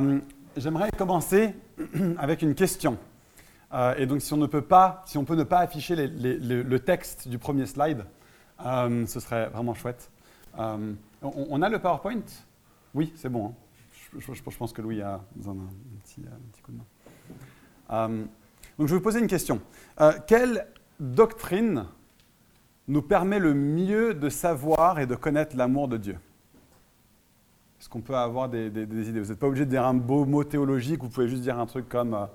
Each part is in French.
Euh, j'aimerais commencer avec une question. Euh, et donc, si on ne peut pas, si on peut ne pas afficher le texte du premier slide, euh, ce serait vraiment chouette. On, a le PowerPoint? Oui, c'est bon. Hein. Je, pense que Louis a besoin d'un petit, petit, coup de main. donc, je vais vous poser une question. quelle doctrine nous permet le mieux de savoir et de connaître l'amour de Dieu? Est-ce qu'on peut avoir des, idées Vous n'êtes pas obligé de dire un beau mot théologique, vous pouvez juste dire un truc comme euh,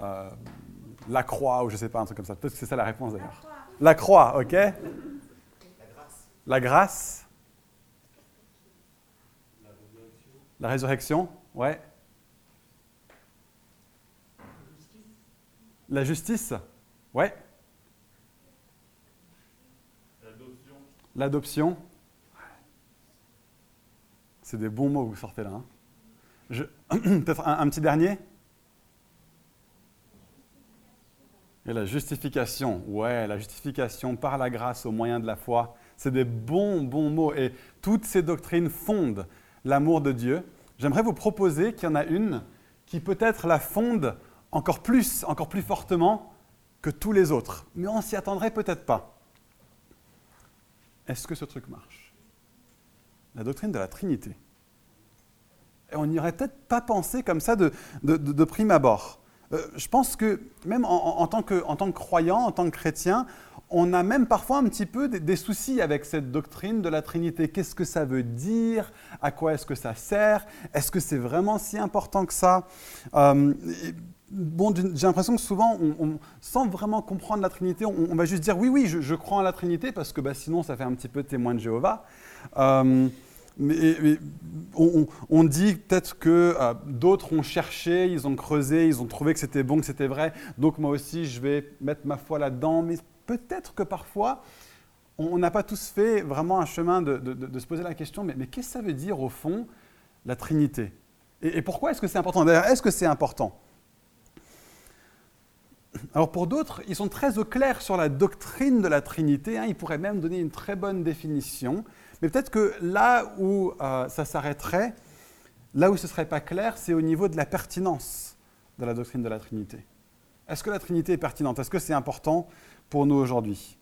euh, la croix ou je ne sais pas, un truc comme ça. Peut-être que c'est ça la réponse d'ailleurs. La croix, ok? La grâce. La grâce. La résurrection, ouais. La justice, ouais. L'adoption. L'adoption. C'est des bons mots que vous sortez là. Hein. Peut-être un, petit dernier? Et la justification, ouais, la justification par la grâce au moyen de la foi, c'est des bons, bons mots. Et toutes ces doctrines fondent l'amour de Dieu. J'aimerais vous proposer qu'il y en a une qui peut-être la fonde encore plus, encore plus fortement que tous les autres. Mais on s'y attendrait peut-être pas. Est-ce que ce truc marche? La doctrine de la Trinité. Et on n'y aurait peut-être pas pensé comme ça de, prime abord. Euh, je pense que même en, tant que, croyant, en tant que chrétien, on a même parfois un petit peu des, soucis avec cette doctrine de la Trinité. Qu'est-ce que ça veut dire? À quoi est-ce que ça sert? Est-ce que c'est vraiment si important que ça? Euh, Bon, j'ai l'impression que souvent, sans vraiment comprendre la Trinité, on, va juste dire oui, oui, je, crois en la Trinité parce que bah, sinon, ça fait un petit peu témoin de Jéhovah. Euh, mais, on, dit peut-être que euh, d'autres ont cherché, ils ont creusé, ils ont trouvé que c'était bon, que c'était vrai. Donc moi aussi, je vais mettre ma foi là-dedans. Mais peut-être que parfois, on n'a pas tous fait vraiment un chemin de, se poser la question, mais, qu'est-ce que ça veut dire au fond la Trinité? Et, pourquoi est-ce que c'est important? D'ailleurs, est-ce que c'est important? Alors pour d'autres, ils sont très au clair sur la doctrine de la Trinité, hein. ils pourraient même donner une très bonne définition, mais peut-être que là où euh, ça s'arrêterait, là où ce ne serait pas clair, c'est au niveau de la pertinence de la doctrine de la Trinité. Est-ce que la Trinité est pertinente? Est-ce que c'est important pour nous aujourd'hui?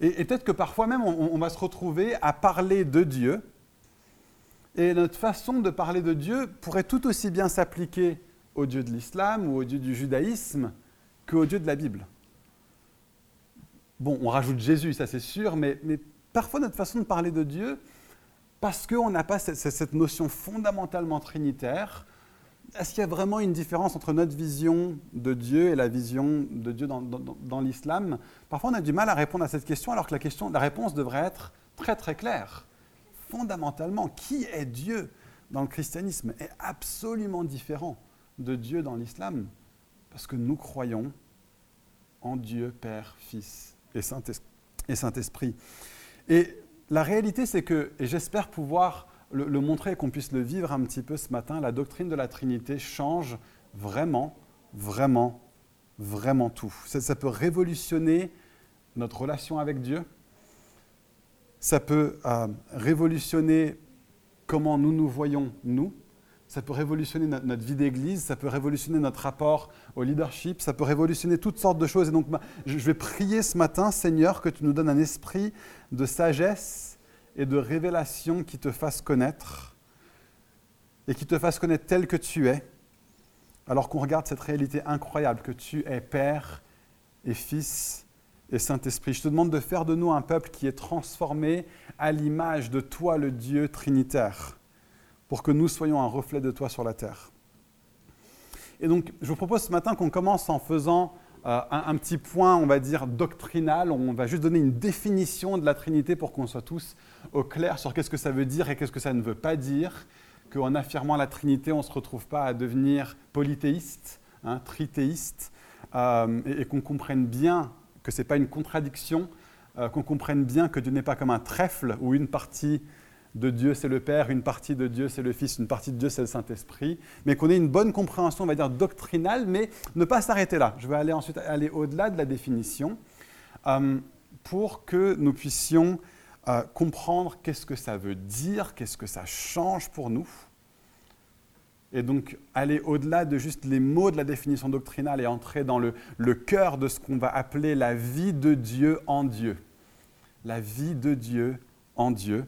Et, peut-être que parfois même, on, va se retrouver à parler de Dieu, et notre façon de parler de Dieu pourrait tout aussi bien s'appliquer au Dieu de l'islam ou au Dieu du judaïsme qu'au Dieu de la Bible. Bon, on rajoute Jésus, ça c'est sûr, mais, mais parfois notre façon de parler de Dieu, parce qu'on n'a pas cette, notion fondamentalement trinitaire, est-ce qu'il y a vraiment une différence entre notre vision de Dieu et la vision de Dieu dans, l'islam? Parfois, on a du mal à répondre à cette question, alors que la, question, la réponse devrait être très très claire. Fondamentalement, qui est Dieu dans le christianisme est absolument différent de Dieu dans l'islam, parce que nous croyons en Dieu, Père, Fils et Saint-Esprit. Et la réalité, c'est que, et j'espère pouvoir le, montrer et qu'on puisse le vivre un petit peu ce matin, la doctrine de la Trinité change vraiment, vraiment, vraiment tout. Ça, peut révolutionner notre relation avec Dieu. Ça peut euh, révolutionner comment nous nous voyons, nous ça peut révolutionner notre, vie d'église, ça peut révolutionner notre rapport au leadership, ça peut révolutionner toutes sortes de choses. Et donc, je vais prier ce matin, Seigneur, que tu nous donnes un esprit de sagesse et de révélation qui te fasse connaître et qui te fasse connaître tel que tu es, alors qu'on regarde cette réalité incroyable que tu es Père et Fils et Saint-Esprit. Je te demande de faire de nous un peuple qui est transformé à l'image de toi, le Dieu trinitaire pour que nous soyons un reflet de toi sur la terre. Et donc, je vous propose ce matin qu'on commence en faisant euh, un, petit point, on va dire, doctrinal. On va juste donner une définition de la Trinité pour qu'on soit tous au clair sur qu'est-ce que ça veut dire et qu'est-ce que ça ne veut pas dire. Qu'en affirmant la Trinité, on ne se retrouve pas à devenir polythéiste, hein, trithéiste, euh, et, qu'on comprenne bien que ce n'est pas une contradiction, euh, qu'on comprenne bien que Dieu n'est pas comme un trèfle où une partie de Dieu c'est le Père, une partie de Dieu c'est le Fils, une partie de Dieu c'est le Saint-Esprit, mais qu'on ait une bonne compréhension, on va dire, doctrinale, mais ne pas s'arrêter là. Je vais aller ensuite aller au-delà de la définition euh, pour que nous puissions euh, comprendre qu'est-ce que ça veut dire, qu'est-ce que ça change pour nous. et donc aller au-delà de juste les mots de la définition doctrinale et entrer dans le, le cœur de ce qu'on va appeler la vie de Dieu en Dieu. La vie de Dieu en Dieu.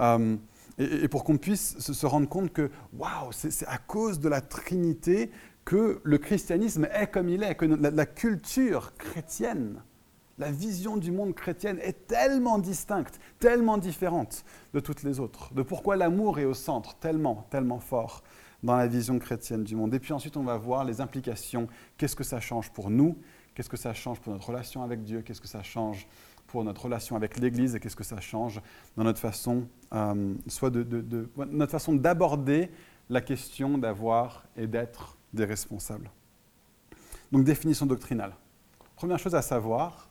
Euh, et, pour qu'on puisse se, rendre compte que, waouh, c'est à cause de la Trinité que le christianisme est comme il est, que la culture chrétienne la vision du monde chrétienne est tellement distincte, tellement différente de toutes les autres, de pourquoi l'amour est au centre tellement, tellement fort dans la vision chrétienne du monde. Et puis ensuite, on va voir les implications, qu'est-ce que ça change pour nous, qu'est-ce que ça change pour notre relation avec Dieu, qu'est-ce que ça change pour notre relation avec l'Église et qu'est-ce que ça change dans notre façon, euh, soit de, notre façon d'aborder la question d'avoir et d'être des responsables. Donc définition doctrinale. Première chose à savoir,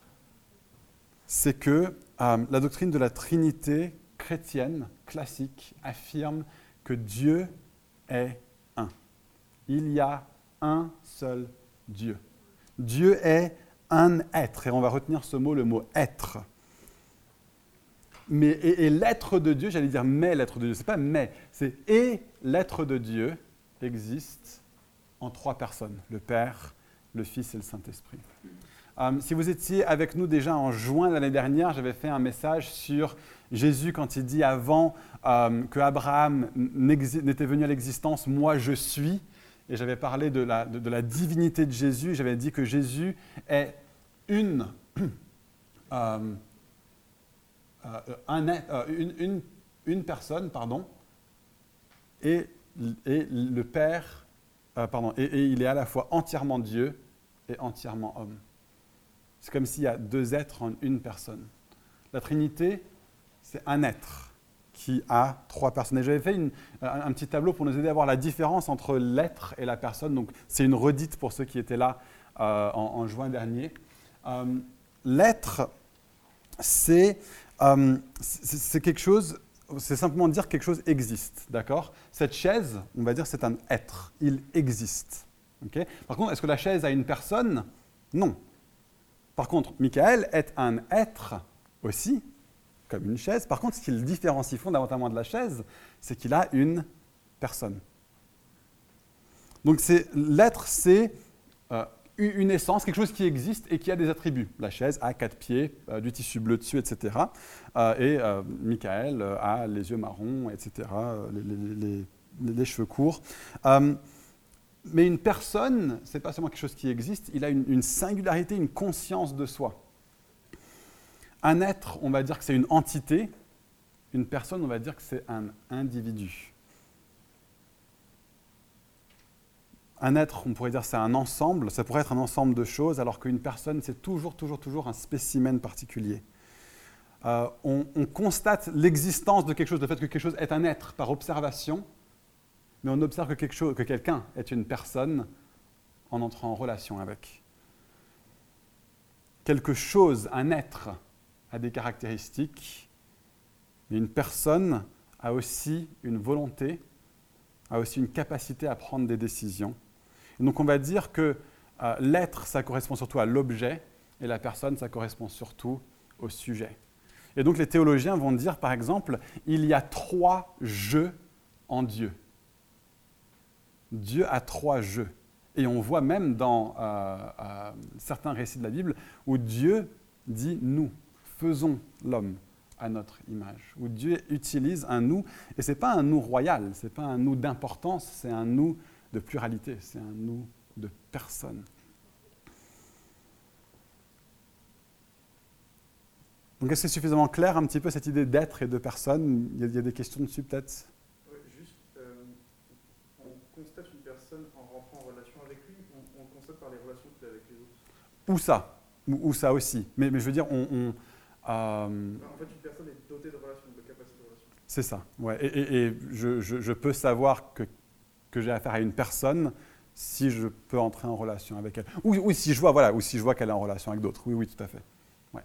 c'est que euh, la doctrine de la Trinité chrétienne classique affirme que Dieu est un. Il y a un seul Dieu. Dieu est un être, et on va retenir ce mot, le mot être. Mais, et, l'être de Dieu, j'allais dire mais l'être de Dieu, c'est pas mais, c'est et l'être de Dieu existe en trois personnes, le Père, le Fils et le Saint-Esprit. Euh, si vous étiez avec nous déjà en juin de l'année dernière, j'avais fait un message sur Jésus quand il dit avant euh, que Abraham n'était venu à l'existence, moi je suis. Et j'avais parlé de la, divinité de Jésus. J'avais dit que Jésus est une, euh, une, personne, pardon, et, le Père, pardon, et il est à la fois entièrement Dieu et entièrement homme. C'est comme s'il y a deux êtres en une personne. La Trinité, c'est un être qui a trois personnes. Et j'avais fait un, petit tableau pour nous aider à voir la différence entre l'être et la personne. Donc, c'est une redite pour ceux qui étaient là euh, en, juin dernier. Euh, l'être, euh, c'est quelque chose, c'est simplement dire que quelque chose existe, d'accord? Cette chaise, on va dire, c'est un être, il existe. Par contre, est-ce que la chaise a une personne? Non. Par contre, Michael est un être aussi, comme une chaise. Par contre, ce qui le différencie fondamentalement de la chaise, c'est qu'il a une personne. Donc l'être, c'est euh, une essence, quelque chose qui existe et qui a des attributs. La chaise a quatre pieds, euh, du tissu bleu dessus, etc. et euh, Michael a les yeux marrons, etc., les cheveux courts. Mais une personne, ce n'est pas seulement quelque chose qui existe, il a une, singularité, une conscience de soi. Un être, on va dire que c'est une entité. Une personne, on va dire que c'est un individu. Un être, on pourrait dire c'est un ensemble, ça pourrait être un ensemble de choses, alors qu'une personne, c'est toujours, toujours, toujours un spécimen particulier. Euh, on, on, constate l'existence de quelque chose, le fait que quelque chose est un être par observation, mais on observe que, quelque que quelqu'un est une personne en entrant en relation avec. Quelque chose, un être, a des caractéristiques, mais une personne a aussi une volonté, a aussi une capacité à prendre des décisions. Et donc on va dire que euh, l'être, ça correspond surtout à l'objet, et la personne, ça correspond surtout au sujet. Et donc les théologiens vont dire, par exemple, il y a trois jeux en Dieu. Dieu a trois jeux. Et on voit même dans euh, euh, certains récits de la Bible où Dieu dit nous, faisons l'homme à notre image, où Dieu utilise un nous, et ce n'est pas un nous royal, ce n'est pas un nous d'importance, c'est un nous de pluralité, c'est un nous de personne. Donc est-ce que c'est suffisamment clair un petit peu cette idée d'être et de personne? Il y, a, des questions dessus peut-être? Ou ça, ou, ça aussi. Mais, mais, je veux dire, on. on euh, en fait, une personne est dotée de relations, de capacités de relations. C'est ça, ouais. Et, et, je, je, je, peux savoir que, que j'ai affaire à une personne si je peux entrer en relation avec elle. Ou, si je vois, voilà, si vois qu'elle est en relation avec d'autres. Oui, oui, tout à fait. Ouais.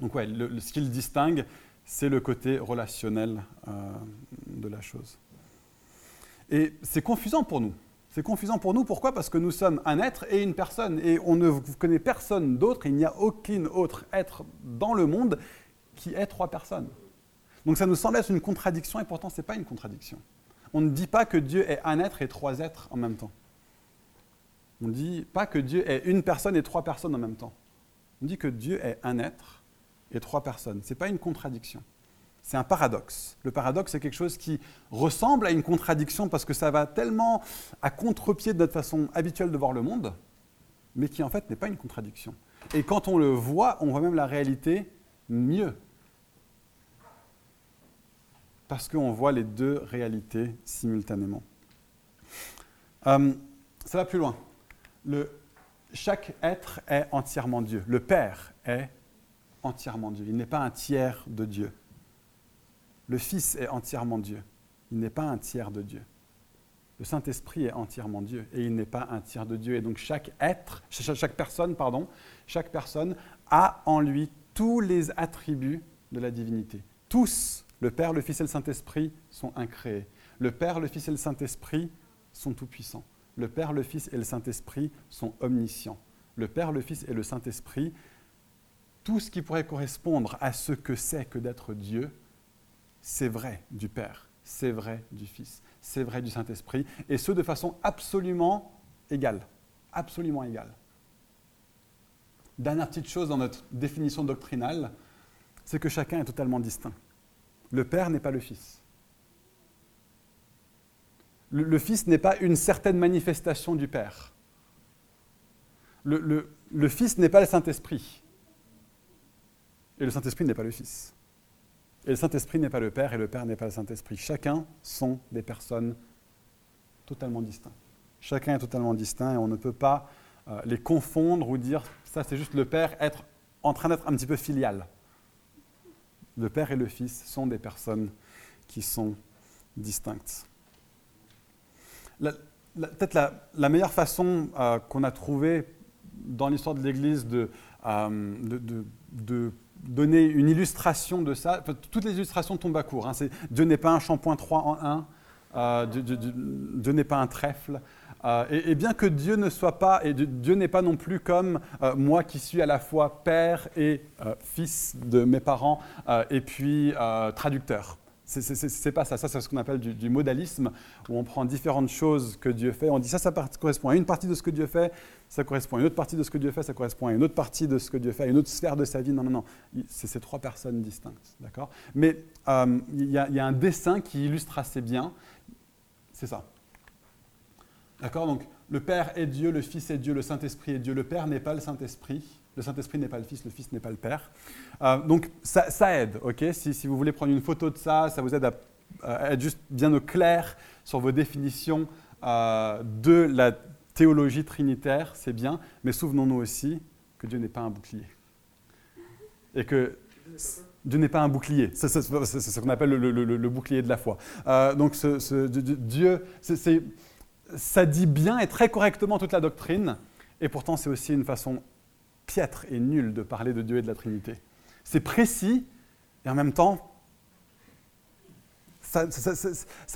Donc, ouais, ce qui le distingue, c'est le côté relationnel euh, de la chose. Et c'est confusant pour nous. C'est confusant pour nous. Pourquoi? Parce que nous sommes un être et une personne. Et on ne connaît personne d'autre. Il n'y a aucun autre être dans le monde qui est trois personnes. Donc ça nous semble être une contradiction et pourtant ce n'est pas une contradiction. On ne dit pas que Dieu est un être et trois êtres en même temps. On ne dit pas que Dieu est une personne et trois personnes en même temps. On dit que Dieu est un être et trois personnes. Ce n'est pas une contradiction. C'est un paradoxe. Le paradoxe, c'est quelque chose qui ressemble à une contradiction parce que ça va tellement à contre-pied de notre façon habituelle de voir le monde, mais qui en fait n'est pas une contradiction. Et quand on le voit, on voit même la réalité mieux. Parce qu'on voit les deux réalités simultanément. Euh, ça va plus loin. Chaque être est entièrement Dieu. Le Père est entièrement Dieu. Il n'est pas un tiers de Dieu. Le Fils est entièrement Dieu. Il n'est pas un tiers de Dieu. Le Saint-Esprit est entièrement Dieu et il n'est pas un tiers de Dieu. Et donc chaque être, chaque personne, pardon, chaque personne a en lui tous les attributs de la divinité. Tous, le Père, le Fils et le Saint-Esprit sont incréés. Le Père, le Fils et le Saint-Esprit sont tout-puissants. Le Père, le Fils et le Saint-Esprit sont omniscients. Le Père, le Fils et le Saint-Esprit, tout ce qui pourrait correspondre à ce que c'est que d'être Dieu, c'est vrai du Père, c'est vrai du Fils, c'est vrai du Saint-Esprit, et ce de façon absolument égale, absolument égale. Dernière petite chose dans notre définition doctrinale, c'est que chacun est totalement distinct. Le Père n'est pas le Fils. Le, Fils n'est pas une certaine manifestation du Père. le Fils n'est pas le Saint-Esprit. Et le Saint-Esprit n'est pas le Fils. Et le Saint-Esprit n'est pas le Père et le Père n'est pas le Saint-Esprit. Chacun sont des personnes totalement distinctes. Chacun est totalement distinct et on ne peut pas euh, les confondre ou dire ça c'est juste le Père être en train d'être un petit peu filial. Le Père et le Fils sont des personnes qui sont distinctes. Peut-être la, meilleure façon euh, qu'on a trouvée dans l'histoire de l'Église de, euh, donner une illustration de ça. toutes les illustrations tombent à court. Hein. Dieu n'est pas un shampoing 3 en 1, euh, Dieu, n'est pas un trèfle. Euh, et, bien que Dieu ne soit pas, et Dieu n'est pas non plus comme euh, moi qui suis à la fois père et fils de mes parents, et puis traducteur. C'est pas ça. Ça, c'est ce qu'on appelle du, modalisme, où on prend différentes choses que Dieu fait. On dit ça, ça correspond à une partie de ce que Dieu fait, ça correspond à une autre partie de ce que Dieu fait, ça correspond à une autre partie de ce que Dieu fait, à une autre sphère de sa vie. Non, non, non. C'est ces trois personnes distinctes. D'accord? Mais euh, il y, a un dessin qui illustre assez bien. C'est ça. D'accord Donc, le Père est Dieu, le Fils est Dieu, le Saint-Esprit est Dieu. Le Père n'est pas le Saint-Esprit. Le Saint-Esprit n'est pas le Fils, le Fils n'est pas le Père. Euh, donc ça, aide, ok si, vous voulez prendre une photo de ça, ça vous aide à, être juste bien au clair sur vos définitions euh, de la théologie trinitaire, c'est bien, mais souvenons-nous aussi que Dieu n'est pas un bouclier. Et que Dieu n'est pas un bouclier. C'est ce qu'on appelle le, bouclier de la foi. Euh, donc Dieu, ça dit bien et très correctement toute la doctrine, et pourtant c'est aussi une façon piètre et nul de parler de Dieu et de la Trinité. C'est précis et en même temps, ça,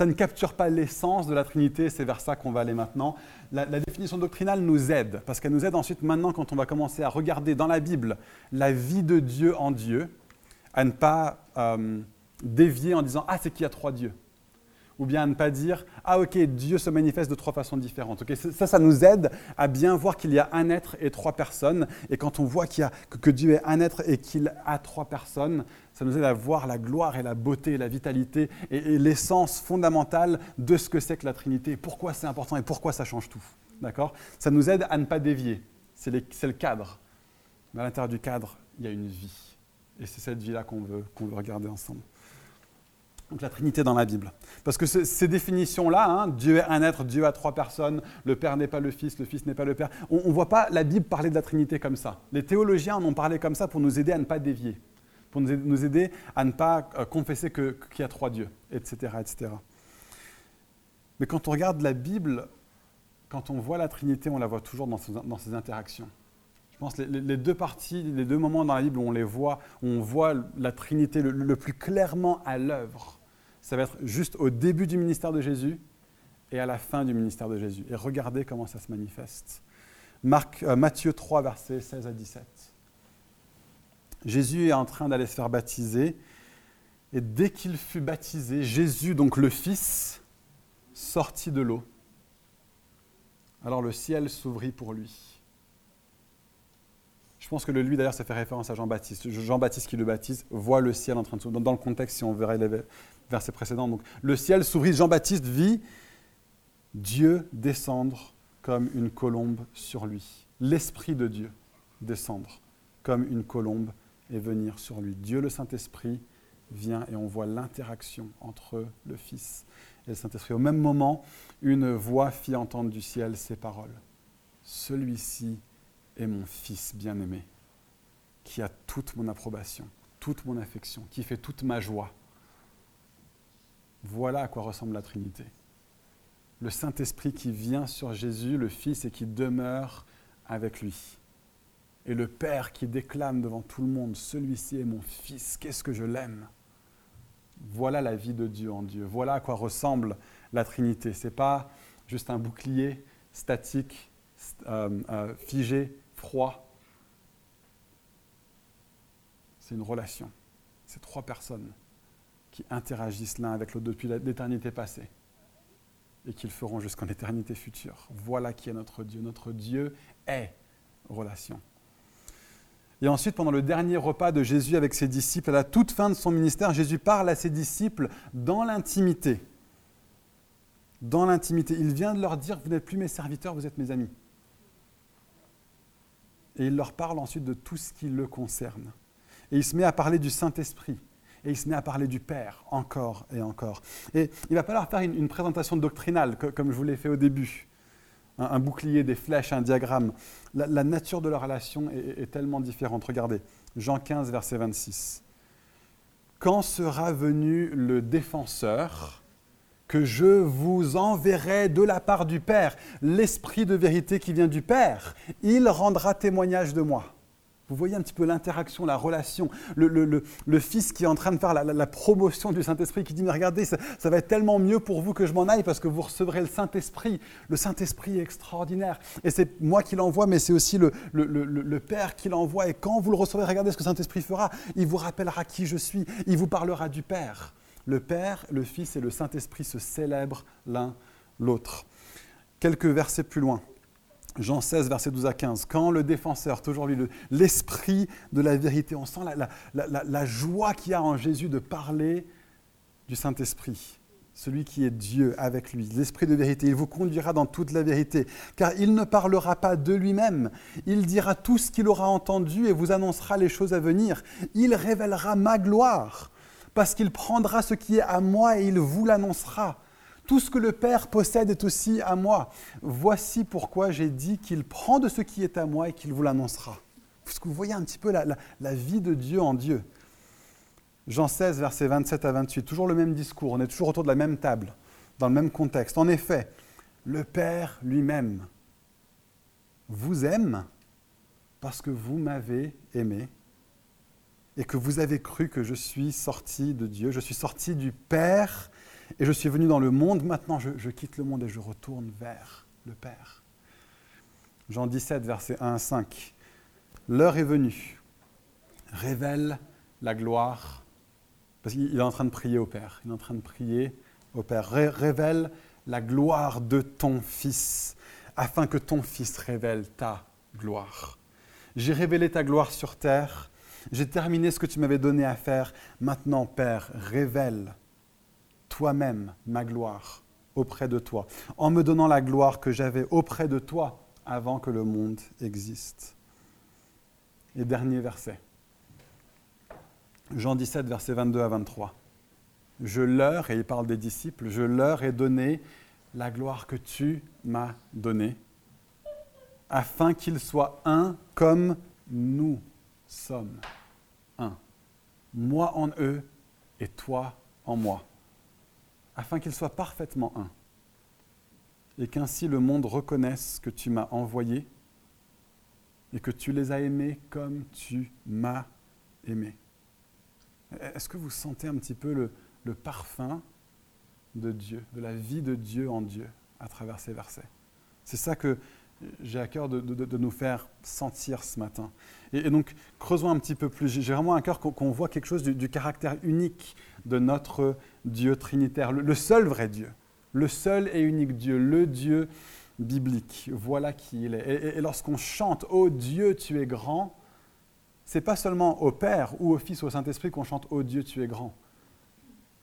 ne capture pas l'essence de la Trinité, c'est vers ça qu'on va aller maintenant. La, définition doctrinale nous aide, parce qu'elle nous aide ensuite maintenant quand on va commencer à regarder dans la Bible la vie de Dieu en Dieu, à ne pas euh, dévier en disant Ah, c'est qu'il y a trois dieux ou bien à ne pas dire ah ok Dieu se manifeste de trois façons différentes. ça, ça nous aide à bien voir qu'il y a un être et trois personnes. Et quand on voit qu'il y a, que, Dieu est un être et qu'il a trois personnes, ça nous aide à voir la gloire et la beauté, la vitalité et, l'essence fondamentale de ce que c'est que la Trinité. Pourquoi c'est important et pourquoi ça change tout. D'accord? Ça nous aide à ne pas dévier. C'est le cadre. Mais à l'intérieur du cadre, il y a une vie. Et c'est cette vie-là qu'on veut, qu'on veut regarder ensemble donc la Trinité dans la Bible. Parce que ces définitions-là, hein, Dieu est un être, Dieu a trois personnes, le Père n'est pas le Fils, le Fils n'est pas le Père, on ne voit pas la Bible parler de la Trinité comme ça. Les théologiens en ont parlé comme ça pour nous aider à ne pas dévier, pour nous aider à ne pas euh, confesser qu'il y a trois dieux, etc., etc. Mais quand on regarde la Bible, quand on voit la Trinité, on la voit toujours dans ses, interactions. Je pense les, les, deux parties, les deux moments dans la Bible où on les voit, où on voit la Trinité le plus clairement à l'œuvre, ça va être juste au début du ministère de Jésus et à la fin du ministère de Jésus. Et regardez comment ça se manifeste. Marc, euh, Matthieu 3, versets 16 à 17. Jésus est en train d'aller se faire baptiser. Et dès qu'il fut baptisé, Jésus, donc le Fils, sortit de l'eau. Alors le ciel s'ouvrit pour lui. Je pense que le lui, d'ailleurs, ça fait référence à Jean-Baptiste. Jean-Baptiste qui le baptise voit le ciel en train de s'ouvrir. Dans le contexte, si on verrait les versets précédents. Donc, le ciel s'ouvrit, Jean-Baptiste vit Dieu descendre comme une colombe sur lui. L'Esprit de Dieu descendre comme une colombe et venir sur lui. Dieu le Saint-Esprit vient et on voit l'interaction entre le Fils et le Saint-Esprit. Au même moment, une voix fit entendre du ciel ces paroles. Celui-ci est mon Fils bien-aimé, qui a toute mon approbation, toute mon affection, qui fait toute ma joie. Voilà à quoi ressemble la Trinité. Le Saint-Esprit qui vient sur Jésus, le Fils, et qui demeure avec lui. Et le Père qui déclame devant tout le monde, celui-ci est mon Fils, qu'est-ce que je l'aime? Voilà la vie de Dieu en Dieu. Voilà à quoi ressemble la Trinité. Ce n'est pas juste un bouclier statique, euh, euh, figé, froid. C'est une relation. C'est trois personnes qui interagissent l'un avec l'autre depuis l'éternité passée et qu'ils feront jusqu'en éternité future. Voilà qui est notre Dieu. Notre Dieu est relation. Et ensuite, pendant le dernier repas de Jésus avec ses disciples, à la toute fin de son ministère, Jésus parle à ses disciples dans l'intimité. Dans l'intimité. Il vient de leur dire, vous n'êtes plus mes serviteurs, vous êtes mes amis. Et il leur parle ensuite de tout ce qui le concerne. Et il se met à parler du Saint-Esprit. Et il se met à parler du Père, encore et encore. Et il va leur faire une, présentation doctrinale, comme je vous l'ai fait au début un, bouclier, des flèches, un diagramme. La, nature de la relation est, est, tellement différente. Regardez, Jean 15, verset 26. Quand sera venu le défenseur que je vous enverrai de la part du Père, l'Esprit de vérité qui vient du Père, il rendra témoignage de moi. Vous voyez un petit peu l'interaction, la relation, le, fils qui est en train de faire la, promotion du Saint-Esprit, qui dit, mais regardez, ça, va être tellement mieux pour vous que je m'en aille parce que vous recevrez le Saint-Esprit. Le Saint-Esprit est extraordinaire. Et c'est moi qui l'envoie, mais c'est aussi le, Père qui l'envoie. Et quand vous le recevrez, regardez ce que Saint-Esprit fera. Il vous rappellera qui je suis. Il vous parlera du Père. Le Père, le Fils et le Saint-Esprit se célèbrent l'un l'autre. Quelques versets plus loin. Jean 16, verset 12 à 15. Quand le défenseur, toujours lui, l'esprit de la vérité, on sent la, joie qu'il y a en Jésus de parler du Saint-Esprit, celui qui est Dieu avec lui, l'esprit de vérité. Il vous conduira dans toute la vérité, car il ne parlera pas de lui-même. Il dira tout ce qu'il aura entendu et vous annoncera les choses à venir. Il révélera ma gloire, parce qu'il prendra ce qui est à moi et il vous l'annoncera. Tout ce que le Père possède est aussi à moi. Voici pourquoi j'ai dit qu'il prend de ce qui est à moi et qu'il vous l'annoncera. Parce que vous voyez un petit peu la, vie de Dieu en Dieu. Jean 16, versets 27 à 28, toujours le même discours, on est toujours autour de la même table, dans le même contexte. En effet, le Père lui-même vous aime parce que vous m'avez aimé et que vous avez cru que je suis sorti de Dieu, je suis sorti du Père et je suis venu dans le monde, maintenant je, quitte le monde et je retourne vers le Père. Jean 17, verset 1 à 5. L'heure est venue. Révèle la gloire. Parce qu'il est en train de prier au Père. Il est en train de prier au Père. révèle la gloire de ton Fils, afin que ton Fils révèle ta gloire. J'ai révélé ta gloire sur terre. J'ai terminé ce que tu m'avais donné à faire. Maintenant, Père, révèle toi-même ma gloire auprès de toi, en me donnant la gloire que j'avais auprès de toi avant que le monde existe. Et dernier verset. Jean 17, verset 22 à 23. Je leur, et il parle des disciples, je leur ai donné la gloire que tu m'as donnée, afin qu'ils soient un comme nous sommes un. Moi en eux et toi en moi afin qu'ils soient parfaitement un, et qu'ainsi le monde reconnaisse que tu m'as envoyé et que tu les as aimés comme tu m'as aimé. Est-ce que vous sentez un petit peu le, parfum de Dieu, de la vie de Dieu en Dieu à travers ces versets? C'est ça que j'ai à cœur de, nous faire sentir ce matin. Et, donc, creusons un petit peu plus. J'ai vraiment à cœur qu'on voit quelque chose du, caractère unique de notre Dieu trinitaire, le, seul vrai Dieu. le seul et unique Dieu, le Dieu biblique. Voilà qui il est. Et, lorsqu'on chante Ô Dieu, tu es grand, c'est pas seulement au Père ou au Fils ou au Saint-Esprit qu'on chante Ô Dieu, tu es grand.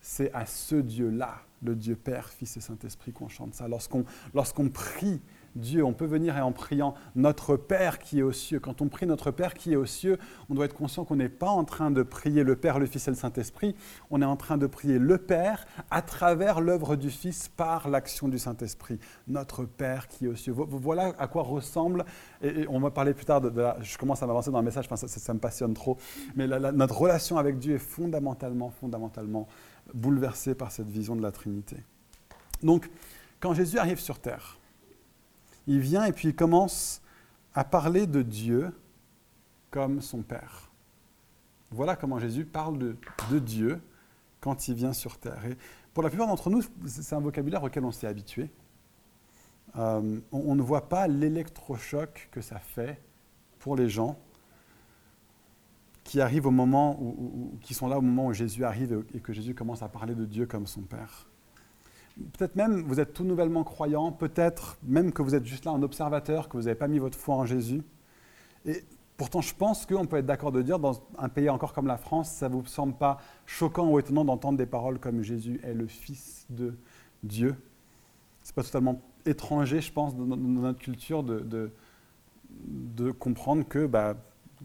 C'est à ce Dieu-là, le Dieu Père, Fils et Saint-Esprit, qu'on chante ça. Lorsqu'on lorsqu'on prie Dieu. On peut venir et en priant notre Père qui est aux cieux. Quand on prie notre Père qui est aux cieux, on doit être conscient qu'on n'est pas en train de prier le Père, le Fils et le Saint-Esprit. On est en train de prier le Père à travers l'œuvre du Fils par l'action du Saint-Esprit. Notre Père qui est aux cieux. Voilà à quoi ressemble, et, on va parler plus tard, de, je commence à m'avancer dans le message, ça, ça, me passionne trop, mais notre relation avec Dieu est fondamentalement, fondamentalement bouleversée par cette vision de la Trinité. Donc, quand Jésus arrive sur terre, il vient et puis il commence à parler de Dieu comme son Père. Voilà comment Jésus parle de, Dieu quand il vient sur terre. Pour la plupart d'entre nous, c'est un vocabulaire auquel on s'est habitué. Euh, on, ne voit pas l'électrochoc que ça fait pour les gens qui arrivent au moment qui sont là au moment où Jésus arrive et que Jésus commence à parler de Dieu comme son Père. Peut-être même vous êtes tout nouvellement croyant, peut-être même que vous êtes juste là en observateur, que vous n'avez pas mis votre foi en Jésus. Et pourtant, je pense qu'on peut être d'accord de dire, dans un pays encore comme la France, ça ne vous semble pas choquant ou étonnant d'entendre des paroles comme Jésus est le Fils de Dieu. Ce n'est pas totalement étranger, je pense, dans, notre culture de, comprendre que bah,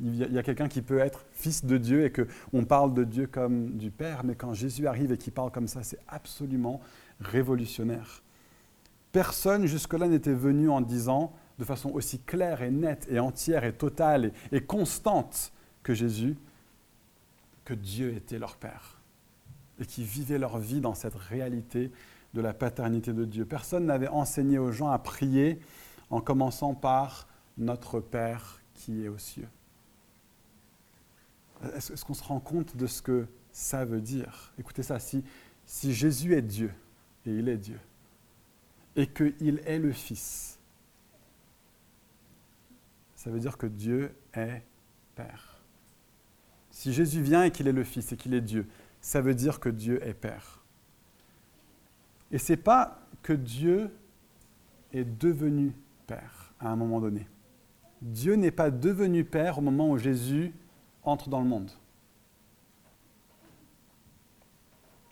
il y a, quelqu'un qui peut être fils de Dieu et qu'on parle de Dieu comme du Père, mais quand Jésus arrive et qu'il parle comme ça, c'est absolument révolutionnaire. Personne jusque-là n'était venu en disant de façon aussi claire et nette et entière et totale et, constante que Jésus que Dieu était leur Père et qui vivaient leur vie dans cette réalité de la paternité de Dieu. Personne n'avait enseigné aux gens à prier en commençant par notre Père qui est aux cieux. Est-ce qu'on se rend compte de ce que ça veut dire? Écoutez ça, si, si Jésus est Dieu, et il est Dieu, et qu'il est le Fils. Ça veut dire que Dieu est Père. Si Jésus vient et qu'il est le Fils et qu'il est Dieu, ça veut dire que Dieu est Père. Et ce n'est pas que Dieu est devenu Père à un moment donné. Dieu n'est pas devenu Père au moment où Jésus entre dans le monde.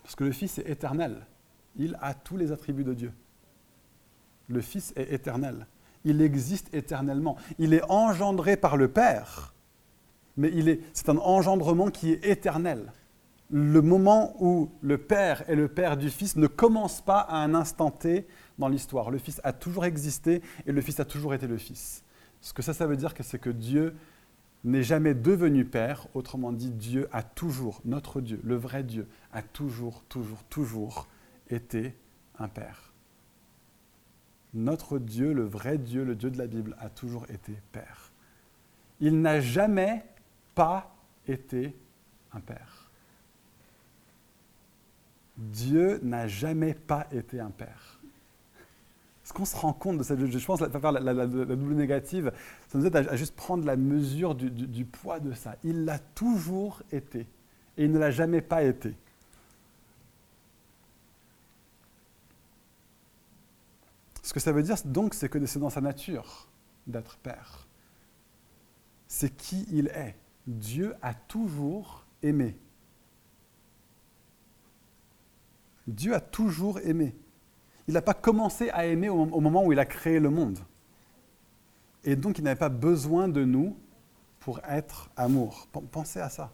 Parce que le Fils est éternel il a tous les attributs de Dieu. Le Fils est éternel. Il existe éternellement. Il est engendré par le Père, mais c'est un engendrement qui est éternel. Le moment où le Père est le Père du Fils ne commence pas à un instant T dans l'histoire. Le Fils a toujours existé et le Fils a toujours été le Fils. Ce que ça, ça veut dire, c'est que Dieu n'est jamais devenu Père, autrement dit, Dieu a toujours, notre Dieu, le vrai Dieu, a toujours, toujours, toujours était un Père. Notre Dieu, le vrai Dieu, le Dieu de la Bible, a toujours été Père. Il n'a jamais pas été un Père. Dieu n'a jamais pas été un Père. Est-ce qu'on se rend compte de cette... Je pense que la, la, double négative, ça nous aide à, juste prendre la mesure du, du poids de ça. Il l'a toujours été et il ne l'a jamais pas été. Ce que ça veut dire donc, c'est que c'est dans sa nature d'être Père. C'est qui il est. Dieu a toujours aimé. Dieu a toujours aimé. Il n'a pas commencé à aimer au, moment où il a créé le monde. Et donc, il n'avait pas besoin de nous pour être amour. Pensez à ça.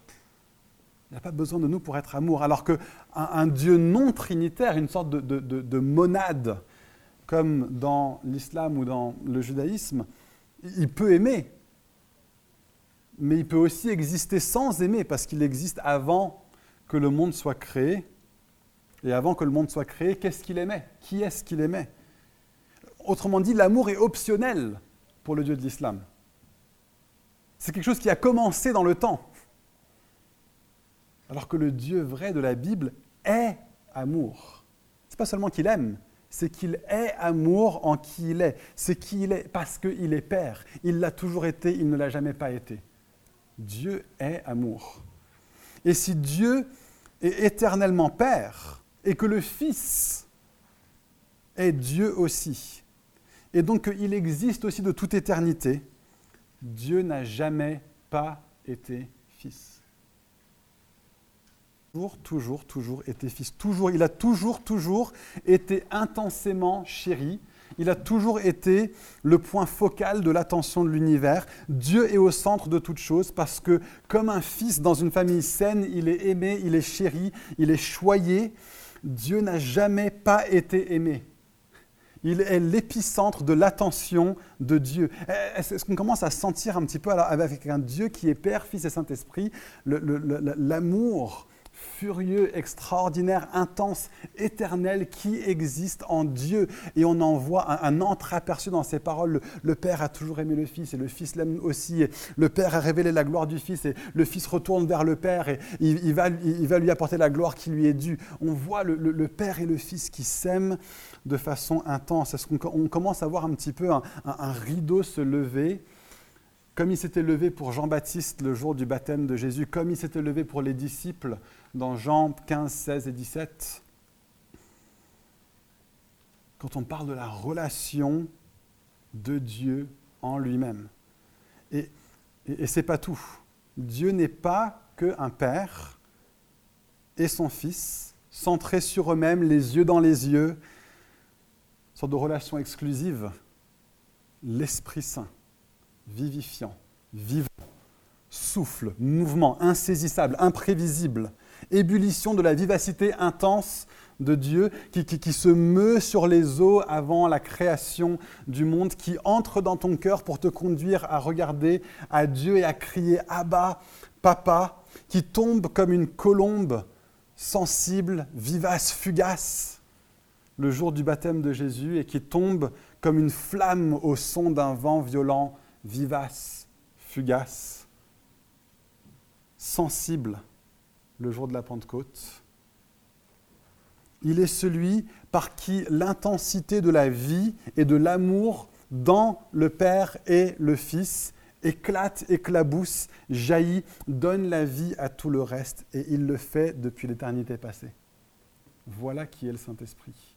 Il n'a pas besoin de nous pour être amour. Alors qu'un un Dieu non trinitaire, une sorte de monade, comme dans l'islam ou dans le judaïsme, il peut aimer, mais il peut aussi exister sans aimer, parce qu'il existe avant que le monde soit créé. Et avant que le monde soit créé, qu'est-ce qu'il aimait? Qui est-ce qu'il aimait? Autrement dit, l'amour est optionnel pour le Dieu de l'islam. C'est quelque chose qui a commencé dans le temps. Alors que le Dieu vrai de la Bible est amour. Ce n'est pas seulement qu'il aime, c'est qu'il est amour en qui il est. C'est qui il est parce qu'il est Père. Il l'a toujours été, il ne l'a jamais pas été. Dieu est amour. Et si Dieu est éternellement Père et que le Fils est Dieu aussi. Et donc il existe aussi de toute éternité. Dieu n'a jamais pas été fils. Toujours, toujours, toujours été fils. Toujours, il a toujours, toujours été intensément chéri. Il a toujours été le point focal de l'attention de l'univers. Dieu est au centre de toute chose parce que comme un fils dans une famille saine, il est aimé, il est chéri, il est choyé. Dieu n'a jamais pas été aimé. Il est l'épicentre de l'attention de Dieu. Est-ce qu'on commence à sentir un petit peu avec un Dieu qui est Père, Fils et Saint-Esprit, l'amour furieux, extraordinaire, intense, éternel qui existe en Dieu. Et on en voit un, entreaperçu dans ses paroles. Le, Père a toujours aimé le Fils et le Fils l'aime aussi. le Père a révélé la gloire du Fils et le Fils retourne vers le Père et il, va, lui apporter la gloire qui lui est due. On voit le, Père et le Fils qui s'aiment de façon intense. Est-ce qu'on commence à voir un petit peu un, un rideau se lever? Comme il s'était levé pour Jean-Baptiste le jour du baptême de Jésus, comme il s'était levé pour les disciples dans Jean 15, 16 et 17, quand on parle de la relation de Dieu en lui-même. Et, ce n'est pas tout. Dieu n'est pas qu'un père et son fils, centrés sur eux-mêmes, les yeux dans les yeux, sorte de relation exclusive. L'Esprit Saint, vivifiant, vivant, souffle, mouvement, insaisissable, imprévisible, ébullition de la vivacité intense de Dieu qui, se meut sur les eaux avant la création du monde, qui entre dans ton cœur pour te conduire à regarder à Dieu et à crier Abba, Papa, qui tombe comme une colombe sensible, vivace, fugace le jour du baptême de Jésus et qui tombe comme une flamme au son d'un vent violent, vivace, fugace, sensible le jour de la Pentecôte. Il est celui par qui l'intensité de la vie et de l'amour dans le Père et le Fils éclate, éclabousse, jaillit, donne la vie à tout le reste, et il le fait depuis l'éternité passée. Voilà qui est le Saint-Esprit.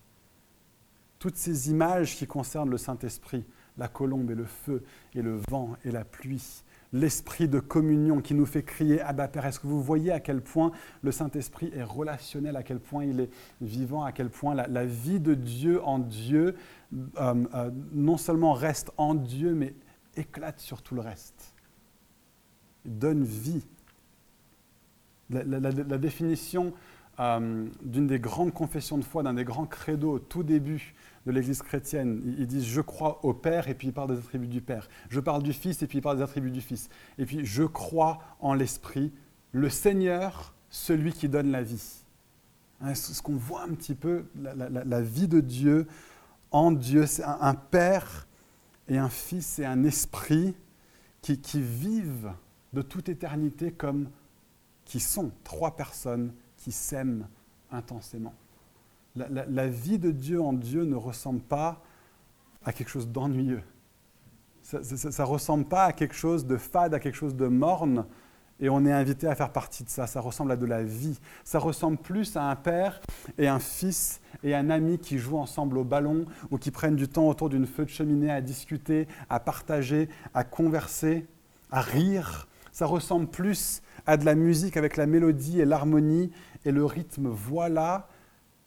Toutes ces images qui concernent le Saint-Esprit, la colombe et le feu et le vent et la pluie, l'esprit de communion qui nous fait crier Abba Père. Est-ce que vous voyez à quel point le Saint-Esprit est relationnel, à quel point il est vivant, à quel point la, vie de Dieu en Dieu euh, euh, non seulement reste en Dieu, mais éclate sur tout le reste. Il donne vie. La, définition euh, d'une des grandes confessions de foi, d'un des grands credos au tout début de l'Église chrétienne. Ils disent je crois au Père et puis ils parlent des attributs du Père. Je parle du Fils et puis ils parlent des attributs du Fils. Et puis je crois en l'Esprit, le Seigneur, celui qui donne la vie. Hein, ce qu'on voit un petit peu, la, vie de Dieu en Dieu, c'est un, Père et un Fils et un Esprit qui, qui vivent de toute éternité comme qui sont trois personnes qui s'aiment intensément. La, vie de Dieu en Dieu ne ressemble pas à quelque chose d'ennuyeux. Ça ne ressemble pas à quelque chose de fade, à quelque chose de morne, et on est invité à faire partie de ça. Ça ressemble à de la vie. Ça ressemble plus à un père et un fils et un ami qui jouent ensemble au ballon ou qui prennent du temps autour d'une feu de cheminée à discuter, à partager, à converser, à rire. Ça ressemble plus à de la musique avec la mélodie et l'harmonie et le rythme. Voilà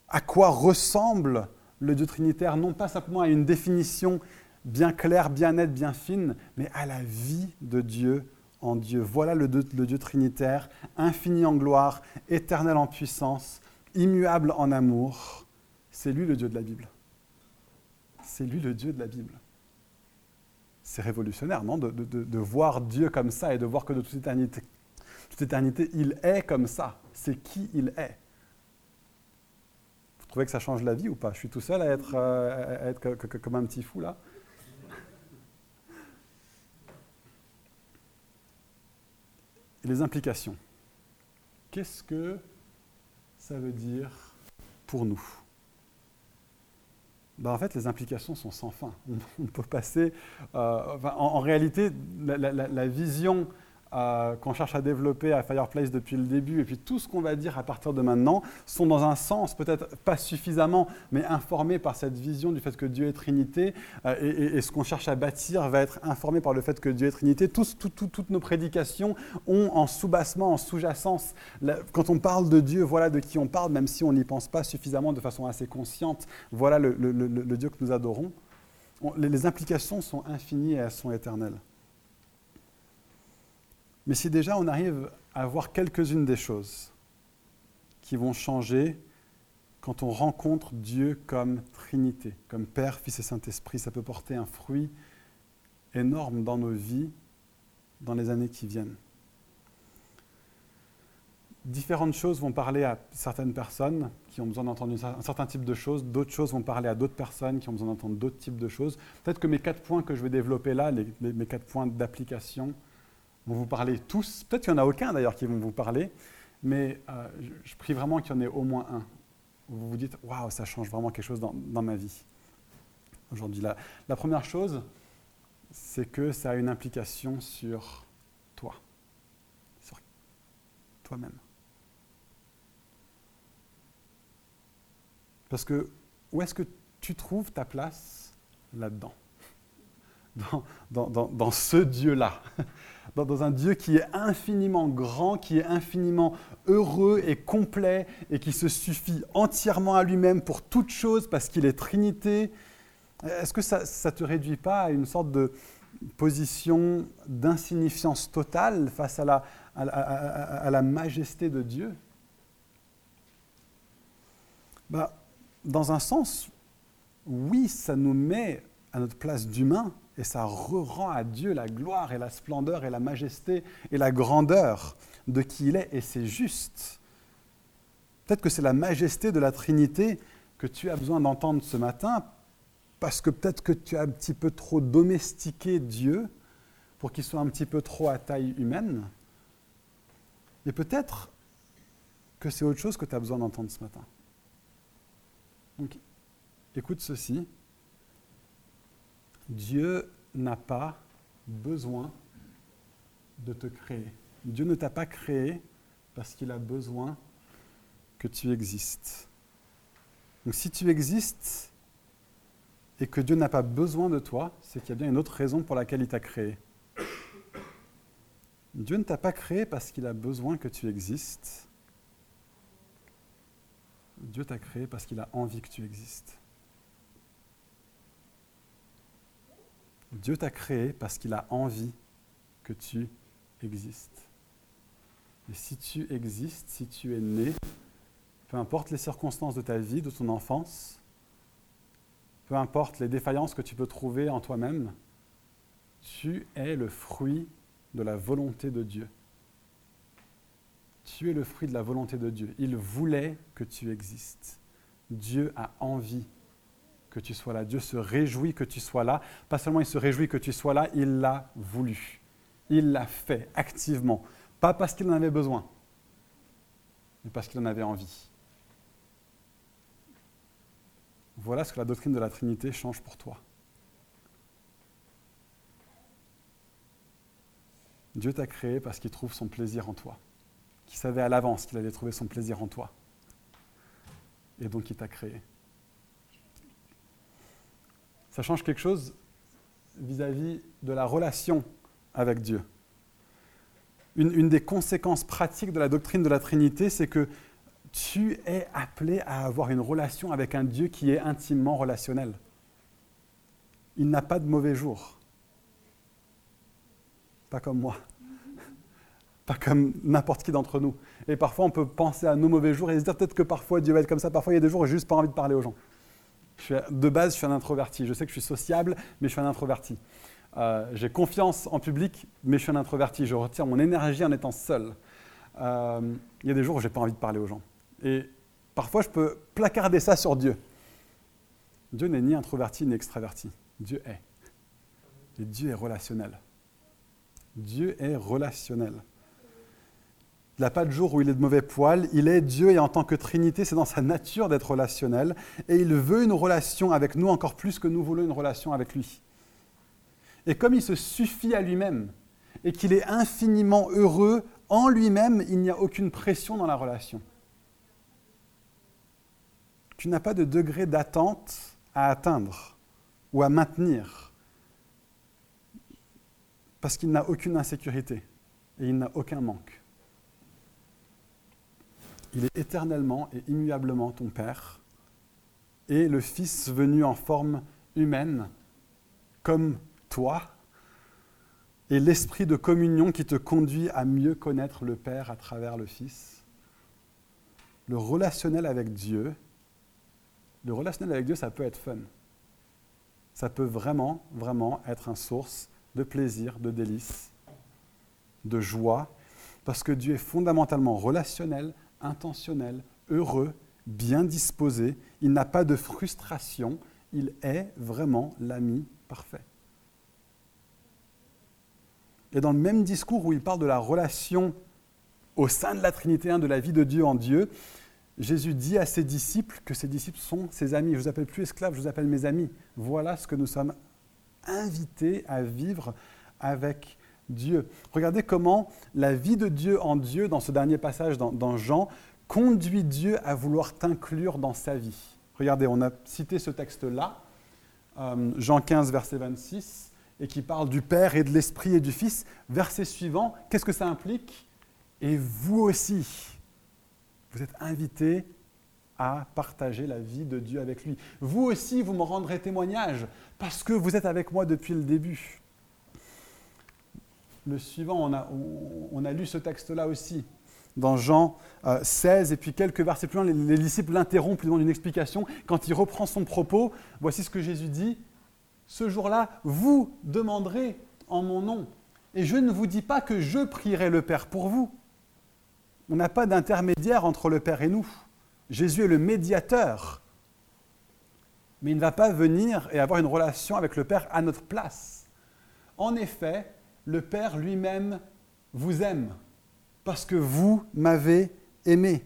à quoi ressemble le Dieu trinitaire, non pas simplement à une définition bien claire, bien nette, bien fine, mais à la vie de Dieu en Dieu. Voilà le Dieu, trinitaire, infini en gloire, éternel en puissance, immuable en amour. C'est lui le Dieu de la Bible. C'est lui le Dieu de la Bible. C'est révolutionnaire, non de, voir Dieu comme ça et de voir que de toute éternité, il est comme ça. C'est qui il est trouvez que ça change la vie ou pas? Je suis tout seul à être, euh, être comme un petit fou là les implications. Qu'est-ce que ça veut dire pour nous? Ben, En fait, les implications sont sans fin. On, peut passer... Euh, en, réalité, la, vision qu'on cherche à développer à Fireplace depuis le début, et puis tout ce qu'on va dire à partir de maintenant, sont dans un sens, peut-être pas suffisamment, mais informés par cette vision du fait que Dieu est Trinité, euh, et, ce qu'on cherche à bâtir va être informé par le fait que Dieu est Trinité. toutes nos prédications ont en sous-bassement, en sous-jacence, quand on parle de Dieu, voilà de qui on parle, même si on n'y pense pas suffisamment de façon assez consciente, voilà le, Dieu que nous adorons. les implications sont infinies et elles sont éternelles. Mais si déjà on arrive à voir quelques-unes des choses qui vont changer quand on rencontre Dieu comme Trinité, comme Père, Fils et Saint-Esprit, ça peut porter un fruit énorme dans nos vies dans les années qui viennent. Différentes choses vont parler à certaines personnes qui ont besoin d'entendre un certain type de choses, d'autres choses vont parler à d'autres personnes qui ont besoin d'entendre d'autres types de choses. Peut-être que mes quatre points que je vais développer là, mes quatre points d'application, vont vous parler tous. Peut-être qu'il n'y en a aucun d'ailleurs qui vont vous parler, mais euh, je, prie vraiment qu'il y en ait au moins un. Vous vous dites, waouh, ça change vraiment quelque chose dans, ma vie aujourd'hui. La, la première chose, c'est que ça a une implication sur toi, sur toi-même. Parce que où est-ce que tu trouves ta place là-dedans? Dans, dans, dans, ce Dieu-là dans, un Dieu qui est infiniment grand, qui est infiniment heureux et complet et qui se suffit entièrement à lui-même pour toute chose parce qu'il est Trinité. Est-ce que ça ne te réduit pas à une sorte de position d'insignifiance totale face à la, à, la majesté de Dieu? Bah, Dans un sens, oui, ça nous met à notre place d'humain, et ça rend à Dieu la gloire et la splendeur et la majesté et la grandeur de qui il est, et c'est juste. Peut-être que c'est la majesté de la Trinité que tu as besoin d'entendre ce matin, parce que peut-être que tu as un petit peu trop domestiqué Dieu pour qu'il soit un petit peu trop à taille humaine. Et peut-être que c'est autre chose que tu as besoin d'entendre ce matin. Donc, écoute ceci. Dieu n'a pas besoin de te créer. Dieu ne t'a pas créé parce qu'il a besoin que tu existes. Donc si tu existes et que Dieu n'a pas besoin de toi, c'est qu'il y a bien une autre raison pour laquelle il t'a créé. Dieu ne t'a pas créé parce qu'il a besoin que tu existes. Dieu t'a créé parce qu'il a envie que tu existes. Dieu t'a créé parce qu'il a envie que tu existes. Et si tu existes, si tu es né, peu importe les circonstances de ta vie, de ton enfance, peu importe les défaillances que tu peux trouver en toi-même, tu es le fruit de la volonté de Dieu. Tu es le fruit de la volonté de Dieu. Il voulait que tu existes. Dieu a envie que tu sois là. Dieu se réjouit que tu sois là. Pas seulement il se réjouit que tu sois là, il l'a voulu. Il l'a fait activement. Pas parce qu'il en avait besoin, mais parce qu'il en avait envie. Voilà ce que la doctrine de la Trinité change pour toi. Dieu t'a créé parce qu'il trouve son plaisir en toi, qu'il savait à l'avance qu'il allait trouver son plaisir en toi. Et donc il t'a créé ça change quelque chose vis-à-vis de la relation avec Dieu. Une, des conséquences pratiques de la doctrine de la Trinité, c'est que tu es appelé à avoir une relation avec un Dieu qui est intimement relationnel. Il n'a pas de mauvais jours. Pas comme moi. Pas comme n'importe qui d'entre nous. Et parfois, on peut penser à nos mauvais jours et se dire peut-être que parfois Dieu va être comme ça. Parfois, il y a des jours où j'ai juste pas envie de parler aux gens de base, je suis un introverti. Je sais que je suis sociable, mais je suis un introverti. Euh, j'ai confiance en public, mais je suis un introverti. Je retire mon énergie en étant seul. Euh, il y a des jours où je n'ai pas envie de parler aux gens. Et parfois, je peux placarder ça sur Dieu. Dieu n'est ni introverti ni extraverti. Dieu est. Et Dieu est relationnel. Dieu est relationnel. Il n'a pas de jour où il est de mauvais poil. Il est Dieu et en tant que Trinité, c'est dans sa nature d'être relationnel. Et il veut une relation avec nous encore plus que nous voulons une relation avec lui. Et comme il se suffit à lui-même, et qu'il est infiniment heureux en lui-même, il n'y a aucune pression dans la relation. Tu n'as pas de degré d'attente à atteindre ou à maintenir parce qu'il n'a aucune insécurité et il n'a aucun manque. Il est éternellement et immuablement ton Père et le Fils venu en forme humaine comme toi et l'esprit de communion qui te conduit à mieux connaître le Père à travers le Fils. Le relationnel avec Dieu, le relationnel avec Dieu, ça peut être fun. Ça peut vraiment, vraiment être une source de plaisir, de délice, de joie, parce que Dieu est fondamentalement relationnel, intentionnel, heureux, bien disposé, il n'a pas de frustration, il est vraiment l'ami parfait. Et dans le même discours où il parle de la relation au sein de la Trinité, hein, de la vie de Dieu en Dieu, Jésus dit à ses disciples que ses disciples sont ses amis. Je vous appelle plus esclaves, je vous appelle mes amis. Voilà ce que nous sommes invités à vivre avec Dieu. Regardez comment la vie de Dieu en Dieu, dans ce dernier passage dans, Jean, conduit Dieu à vouloir t'inclure dans sa vie. Regardez, on a cité ce texte-là, euh, Jean 15, verset 26, et qui parle du Père et de l'Esprit et du Fils. Verset suivant, qu'est-ce que ça implique? Et vous aussi, vous êtes invités à partager la vie de Dieu avec lui. Vous aussi, vous me rendrez témoignage parce que vous êtes avec moi depuis le début. Le suivant, on a, lu ce texte-là aussi dans Jean 16, euh, et puis quelques versets plus loin, les, disciples l'interrompent, lui demandent une explication. Quand il reprend son propos, voici ce que Jésus dit. Ce jour-là, vous demanderez en mon nom. Et je ne vous dis pas que je prierai le Père pour vous. On n'a pas d'intermédiaire entre le Père et nous. Jésus est le médiateur. Mais il ne va pas venir et avoir une relation avec le Père à notre place. En effet, le Père lui-même vous aime parce que vous m'avez aimé.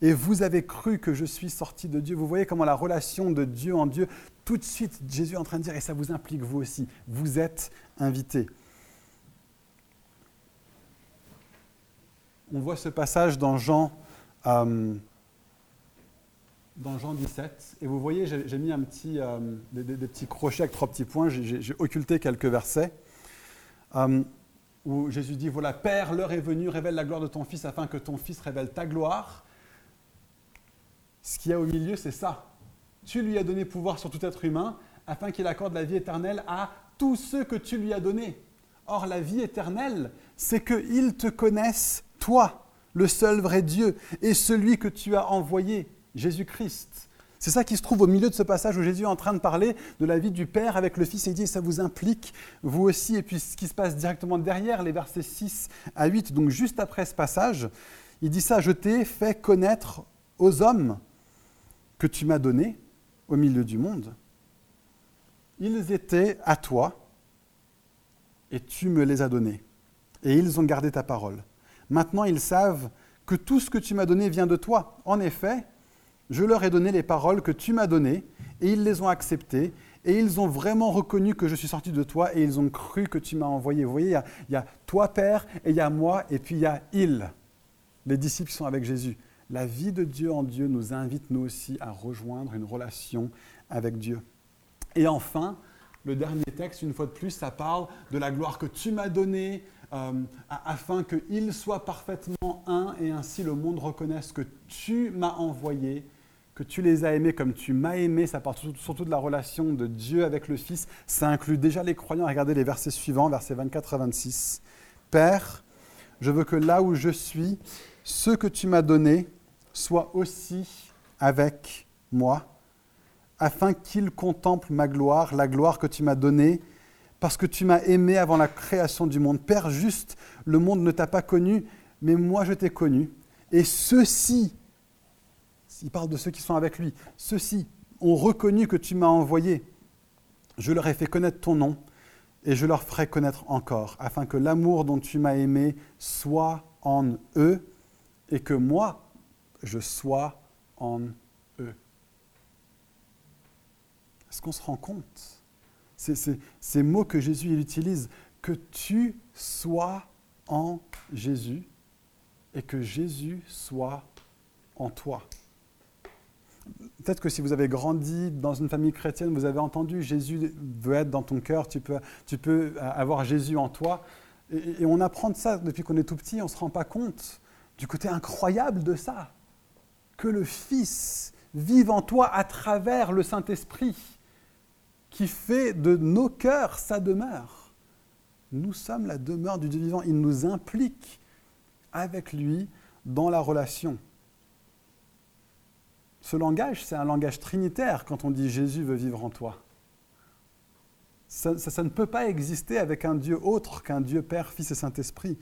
Et vous avez cru que je suis sorti de Dieu. Vous voyez comment la relation de Dieu en Dieu, tout de suite, Jésus est en train de dire, et ça vous implique vous aussi, vous êtes invités. On voit ce passage dans Jean, euh, dans Jean 17, et vous voyez, j'ai mis un petit, euh, des, petits crochets avec trois petits points, j'ai occulté quelques versets. Euh, où Jésus dit, voilà, Père, l'heure est venue, révèle la gloire de ton Fils afin que ton Fils révèle ta gloire. Ce qu'il y a au milieu, c'est ça. Tu lui as donné pouvoir sur tout être humain afin qu'il accorde la vie éternelle à tous ceux que tu lui as donnés. Or, la vie éternelle, c'est qu'ils te connaissent, toi, le seul vrai Dieu, et celui que tu as envoyé, Jésus-Christ. C'est ça qui se trouve au milieu de ce passage où Jésus est en train de parler de la vie du Père avec le Fils et il dit ça vous implique vous aussi. Et puis ce qui se passe directement derrière les versets 6 à 8, donc juste après ce passage, il dit ça, je t'ai fait connaître aux hommes que tu m'as donnés au milieu du monde. Ils étaient à toi et tu me les as donnés. Et ils ont gardé ta parole. Maintenant ils savent que tout ce que tu m'as donné vient de toi. En effet, je leur ai donné les paroles que tu m'as données, et ils les ont acceptées, et ils ont vraiment reconnu que je suis sorti de toi, et ils ont cru que tu m'as envoyé. Vous voyez, il y, a, toi, Père, et il y a moi, et puis il y a ils. Les disciples sont avec Jésus. La vie de Dieu en Dieu nous invite, nous aussi, à rejoindre une relation avec Dieu. Et enfin, le dernier texte, une fois de plus, ça parle de la gloire que tu m'as donnée, euh, afin qu'ils soient parfaitement un, et ainsi le monde reconnaisse que tu m'as envoyé que tu les as aimés comme tu m'as aimé, ça part surtout de la relation de Dieu avec le Fils. Ça inclut déjà les croyants. Regardez les versets suivants, versets 24 à 26. Père, je veux que là où je suis, ceux que tu m'as donnés soient aussi avec moi, afin qu'ils contemplent ma gloire, la gloire que tu m'as donnée, parce que tu m'as aimé avant la création du monde. Père juste, le monde ne t'a pas connu, mais moi je t'ai connu. Et ceux-ci il parle de ceux qui sont avec lui. Ceux-ci ont reconnu que tu m'as envoyé. Je leur ai fait connaître ton nom et je leur ferai connaître encore, afin que l'amour dont tu m'as aimé soit en eux et que moi, je sois en eux. Est-ce qu'on se rend compte? Ces, ces, mots que Jésus utilise, que tu sois en Jésus et que Jésus soit en toi. Peut-être que si vous avez grandi dans une famille chrétienne, vous avez entendu Jésus veut être dans ton cœur, tu peux, avoir Jésus en toi. Et, et on apprend de ça depuis qu'on est tout petit, on ne se rend pas compte du côté incroyable de ça. Que le Fils vive en toi à travers le Saint-Esprit, qui fait de nos cœurs sa demeure. Nous sommes la demeure du Dieu vivant. Il nous implique avec lui dans la relation. Ce langage, c'est un langage trinitaire quand on dit Jésus veut vivre en toi. Ça, ne peut pas exister avec un Dieu autre qu'un Dieu Père, Fils et Saint-Esprit.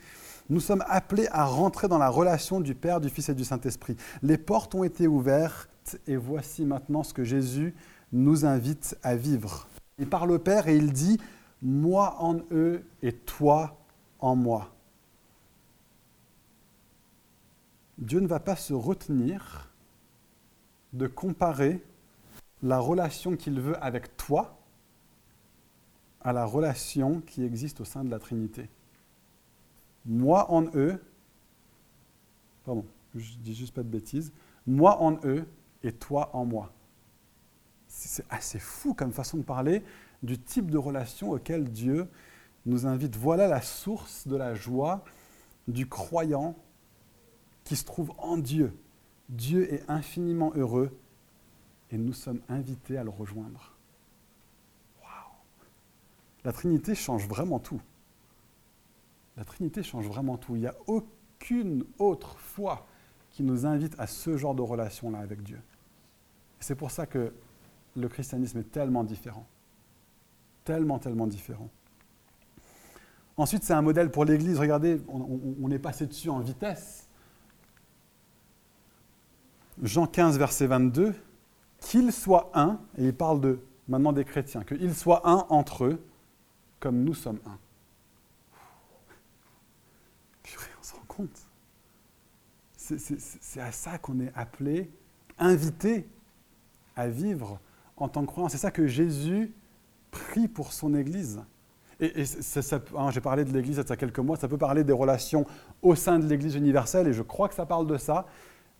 Nous sommes appelés à rentrer dans la relation du Père, du Fils et du Saint-Esprit. Les portes ont été ouvertes et voici maintenant ce que Jésus nous invite à vivre. Il parle au Père et il dit, moi en eux et toi en moi. Dieu ne va pas se retenir de comparer la relation qu'il veut avec toi à la relation qui existe au sein de la Trinité. Moi en eux, pardon, je dis juste pas de bêtises, moi en eux et toi en moi. C'est assez fou comme façon de parler du type de relation auquel Dieu nous invite. Voilà la source de la joie du croyant qui se trouve en Dieu. Dieu est infiniment heureux et nous sommes invités à le rejoindre. La Trinité change vraiment tout. La Trinité change vraiment tout. Il n'y a aucune autre foi qui nous invite à ce genre de relation-là avec Dieu. C'est pour ça que le christianisme est tellement différent. Tellement, tellement différent. Ensuite, c'est un modèle pour l'Église. Regardez, on, est passé dessus en vitesse. Jean 15, verset 22, qu'ils soient un, et il parle de, maintenant des chrétiens, qu'ils soient un entre eux, comme nous sommes un. on se rend compte. C'est à ça qu'on est appelé, invité à vivre en tant que croyant. C'est ça que Jésus prie pour son Église. Et, hein, j'ai parlé de l'Église il y a quelques mois, ça peut parler des relations au sein de l'Église universelle, et je crois que ça parle de ça,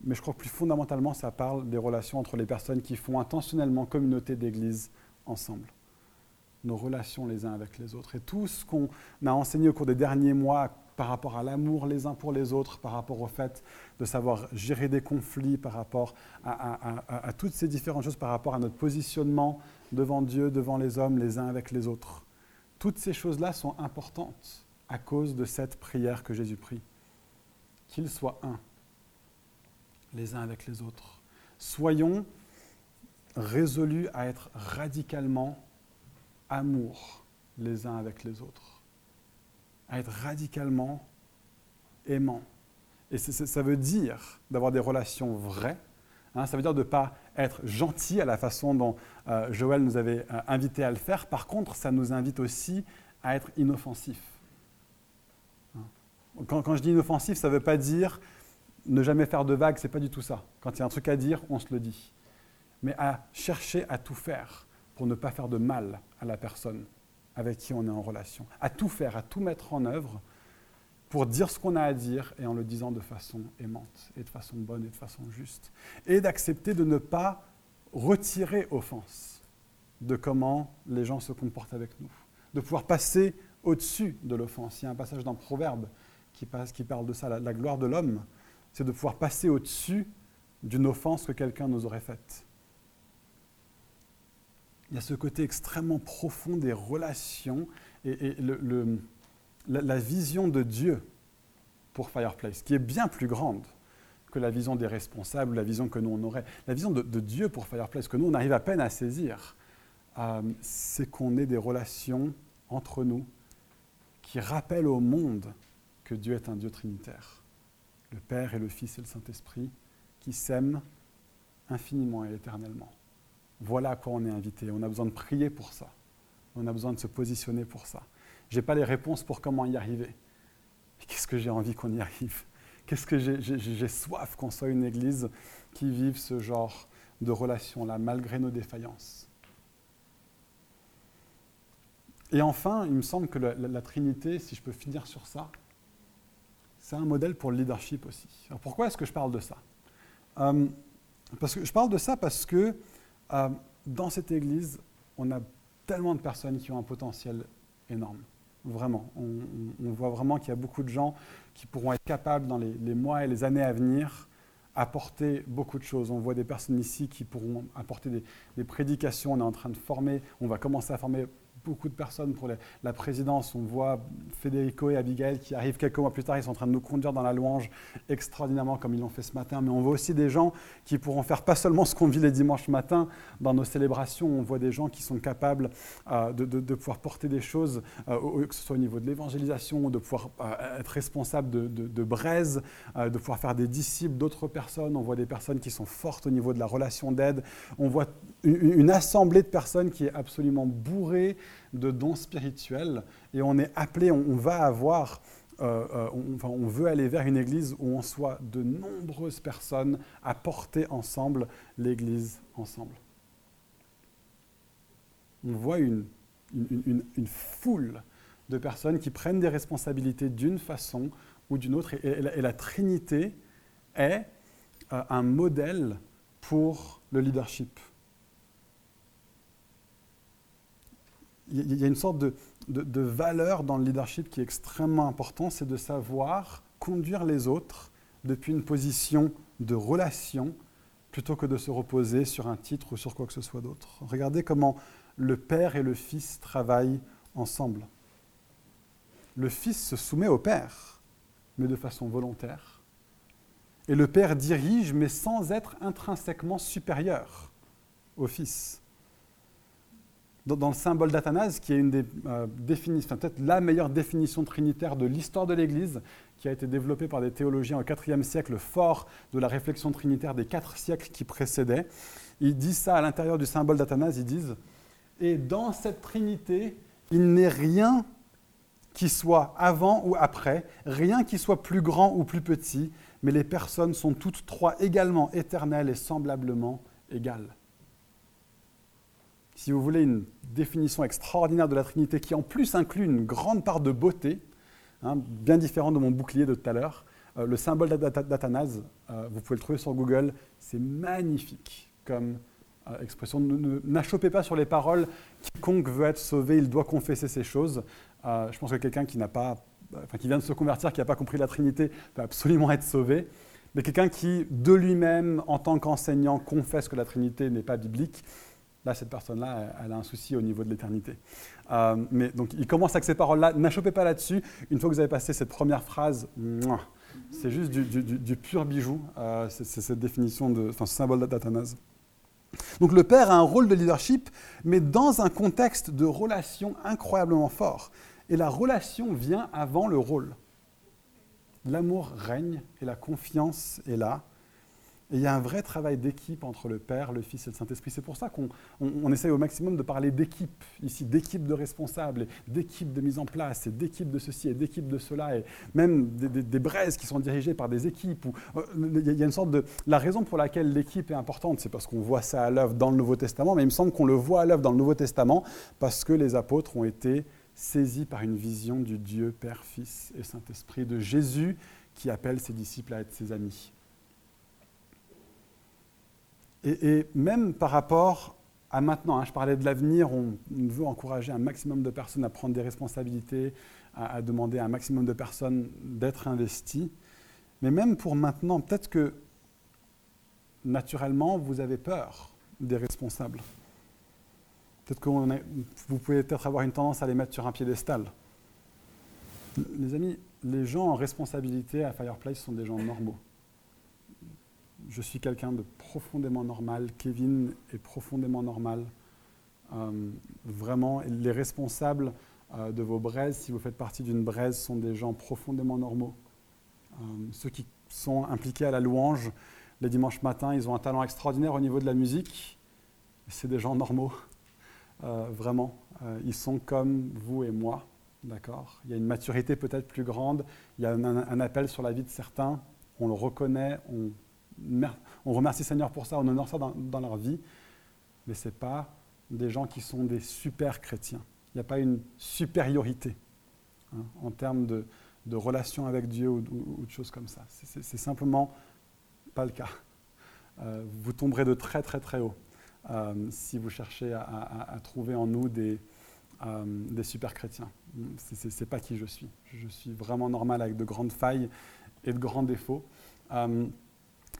mais je crois que plus fondamentalement, ça parle des relations entre les personnes qui font intentionnellement communauté d'Église ensemble. Nos relations les uns avec les autres. Et tout ce qu'on a enseigné au cours des derniers mois par rapport à l'amour les uns pour les autres, par rapport au fait de savoir gérer des conflits, par rapport à, toutes ces différentes choses, par rapport à notre positionnement devant Dieu, devant les hommes, les uns avec les autres. Toutes ces choses-là sont importantes à cause de cette prière que Jésus prie. Qu'ils soient un, les uns avec les autres. Soyons résolus à être radicalement amour les uns avec les autres à être radicalement aimant. Et ça veut dire d'avoir des relations vraies. Hein. ça veut dire de ne pas être gentil à la façon dont euh, Joël nous avait euh, invité à le faire. Par contre, ça nous invite aussi à être inoffensif. Hein. Quand, je dis inoffensif, ça ne veut pas dire ne jamais faire de vagues, ce n'est pas du tout ça. Quand il y a un truc à dire, on se le dit. Mais à chercher à tout faire pour ne pas faire de mal à la personne avec qui on est en relation, à tout faire, à tout mettre en œuvre pour dire ce qu'on a à dire et en le disant de façon aimante et de façon bonne et de façon juste. Et d'accepter de ne pas retirer offense de comment les gens se comportent avec nous, de pouvoir passer au-dessus de l'offense. Il y a un passage dans Proverbe qui parle de ça, la gloire de l'homme, c'est de pouvoir passer au-dessus d'une offense que quelqu'un nous aurait faite. Il y a ce côté extrêmement profond des relations et, la, vision de Dieu pour Fireplace, qui est bien plus grande que la vision des responsables, la vision que nous on aurait. La vision de, Dieu pour Fireplace, que nous on arrive à peine à saisir, euh, c'est qu'on ait des relations entre nous qui rappellent au monde que Dieu est un Dieu trinitaire. Le Père et le Fils et le Saint-Esprit qui s'aiment infiniment et éternellement. Voilà à quoi on est invité. On a besoin de prier pour ça. On a besoin de se positionner pour ça. Je n'ai pas les réponses pour comment y arriver. Qu'est-ce que j'ai envie qu'on y arrive? Qu'est-ce que j'ai soif qu'on soit une église qui vive ce genre de relation-là, malgré nos défaillances? Et enfin, il me semble que la, Trinité, si je peux finir sur ça, c'est un modèle pour le leadership aussi. Alors pourquoi est-ce que je parle de ça? Euh, parce que Je parle de ça parce que euh, dans cette Église, on a tellement de personnes qui ont un potentiel énorme. Vraiment. On, voit vraiment qu'il y a beaucoup de gens qui pourront être capables dans les, mois et les années à venir apporter beaucoup de choses. On voit des personnes ici qui pourront apporter des, des prédications. On est en train de former, on va commencer à former beaucoup de personnes pour la présidence. On voit Federico et Abigail qui arrivent quelques mois plus tard, ils sont en train de nous conduire dans la louange extraordinairement comme ils l'ont fait ce matin. Mais on voit aussi des gens qui pourront faire pas seulement ce qu'on vit les dimanches matins dans nos célébrations, on voit des gens qui sont capables euh, de, pouvoir porter des choses, euh, que ce soit au niveau de l'évangélisation, de pouvoir euh, être responsable de, de braise, de pouvoir faire des disciples d'autres personnes. On voit des personnes qui sont fortes au niveau de la relation d'aide. On voit une assemblée de personnes qui est absolument bourrée de dons spirituels et on est appelé, on, va avoir, euh, euh, on, enfin, on veut aller vers une église où on soit de nombreuses personnes à porter ensemble l'église ensemble. On voit une, une, foule de personnes qui prennent des responsabilités d'une façon ou d'une autre et, la, Trinité est euh, un modèle pour le leadership. Il y a une sorte de, valeur dans le leadership qui est extrêmement important, c'est de savoir conduire les autres depuis une position de relation plutôt que de se reposer sur un titre ou sur quoi que ce soit d'autre. Regardez comment le Père et le Fils travaillent ensemble. Le Fils se soumet au Père, mais de façon volontaire. Et le Père dirige, mais sans être intrinsèquement supérieur au Fils dans, le symbole d'Athanase, qui est une des euh, définitions, peut-être la meilleure définition trinitaire de l'histoire de l'Église, qui a été développée par des théologiens au IVe siècle, fort de la réflexion trinitaire des quatre siècles qui précédaient. Ils disent ça à l'intérieur du symbole d'Athanase, ils disent Et dans cette Trinité, il n'est rien qui soit avant ou après, rien qui soit plus grand ou plus petit, mais les personnes sont toutes trois également éternelles et semblablement égales si vous voulez, une définition extraordinaire de la Trinité qui en plus inclut une grande part de beauté, hein, bien différent de mon bouclier de tout à l'heure. Euh, le symbole d'Athanase, euh, vous pouvez le trouver sur Google, c'est magnifique comme euh, expression. N'achoppez pas sur les paroles, quiconque veut être sauvé, il doit confesser ces choses. je pense que quelqu'un qui n'a pas, qui vient de se convertir, qui n'a pas compris la Trinité, peut absolument être sauvé. Mais quelqu'un qui, de lui-même, en tant qu'enseignant, confesse que la Trinité n'est pas biblique, Là, cette personne-là, elle a un souci au niveau de l'éternité. Euh, mais donc, il commence avec ces paroles-là. N'achopez pas là-dessus. Une fois que vous avez passé cette première phrase, c'est juste du, pur bijou. Euh, c'est cette définition, de, enfin, ce symbole d'Athanase. Donc, le père a un rôle de leadership, mais dans un contexte de relation incroyablement fort. Et la relation vient avant le rôle. L'amour règne et la confiance est là. Et il y a un vrai travail d'équipe entre le Père, le Fils et le Saint-Esprit. C'est pour ça qu'on on, essaye au maximum de parler d'équipe, ici, d'équipe de responsables, d'équipe de mise en place, d'équipe de ceci, et d'équipe de cela, et même des, braises qui sont dirigées par des équipes. Euh, y a une sorte de... La raison pour laquelle l'équipe est importante, c'est parce qu'on voit ça à l'œuvre dans le Nouveau Testament, mais il me semble qu'on le voit à l'œuvre dans le Nouveau Testament parce que les apôtres ont été saisis par une vision du Dieu Père, Fils et Saint-Esprit, de Jésus qui appelle ses disciples à être ses amis. Et, même par rapport à maintenant, hein, je parlais de l'avenir, on, veut encourager un maximum de personnes à prendre des responsabilités, à, demander à un maximum de personnes d'être investies. Mais même pour maintenant, peut-être que naturellement, vous avez peur des responsables. Peut-être que vous pouvez peut-être avoir une tendance à les mettre sur un piédestal. Les amis, les gens en responsabilité à Fireplace sont des gens normaux je suis quelqu'un de profondément normal, Kevin est profondément normal. Euh, vraiment, les responsables euh, de vos braises, si vous faites partie d'une braise, sont des gens profondément normaux. Euh, ceux qui sont impliqués à la louange, les dimanches matins, ils ont un talent extraordinaire au niveau de la musique. C'est des gens normaux, vraiment. ils sont comme vous et moi, d'accord Il y a une maturité peut-être plus grande, il y a un, appel sur la vie de certains, on le reconnaît, on on remercie Seigneur pour ça, on honore ça dans, leur vie, mais ce n'est pas des gens qui sont des super chrétiens. Il n'y a pas une supériorité hein, en termes de, relation avec Dieu ou, de choses comme ça. C'est simplement pas le cas. Euh, vous tomberez de très très très haut euh, si vous cherchez à, trouver en nous des, euh, des super chrétiens. Ce n'est pas qui je suis. Je suis vraiment normal avec de grandes failles et de grands défauts.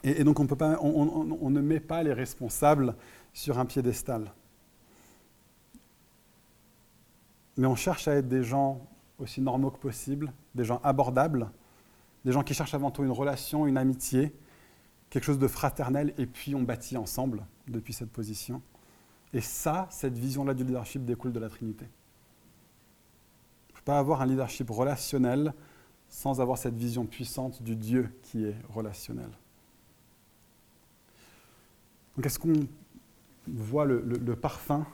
Et, donc on, on, ne met pas les responsables sur un piédestal. Mais on cherche à être des gens aussi normaux que possible, des gens abordables, des gens qui cherchent avant tout une relation, une amitié, quelque chose de fraternel, et puis on bâtit ensemble depuis cette position. Et ça, cette vision-là du leadership découle de la Trinité. On ne peut pas avoir un leadership relationnel sans avoir cette vision puissante du Dieu qui est relationnel. Donc est-ce qu'on voit le, parfum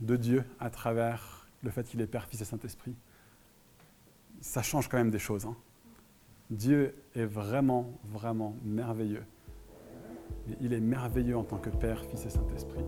de Dieu à travers le fait qu'il est Père, Fils et Saint-Esprit? Ça change quand même des choses. Hein. Dieu est vraiment, vraiment merveilleux. Il est merveilleux en tant que Père, Fils et Saint-Esprit.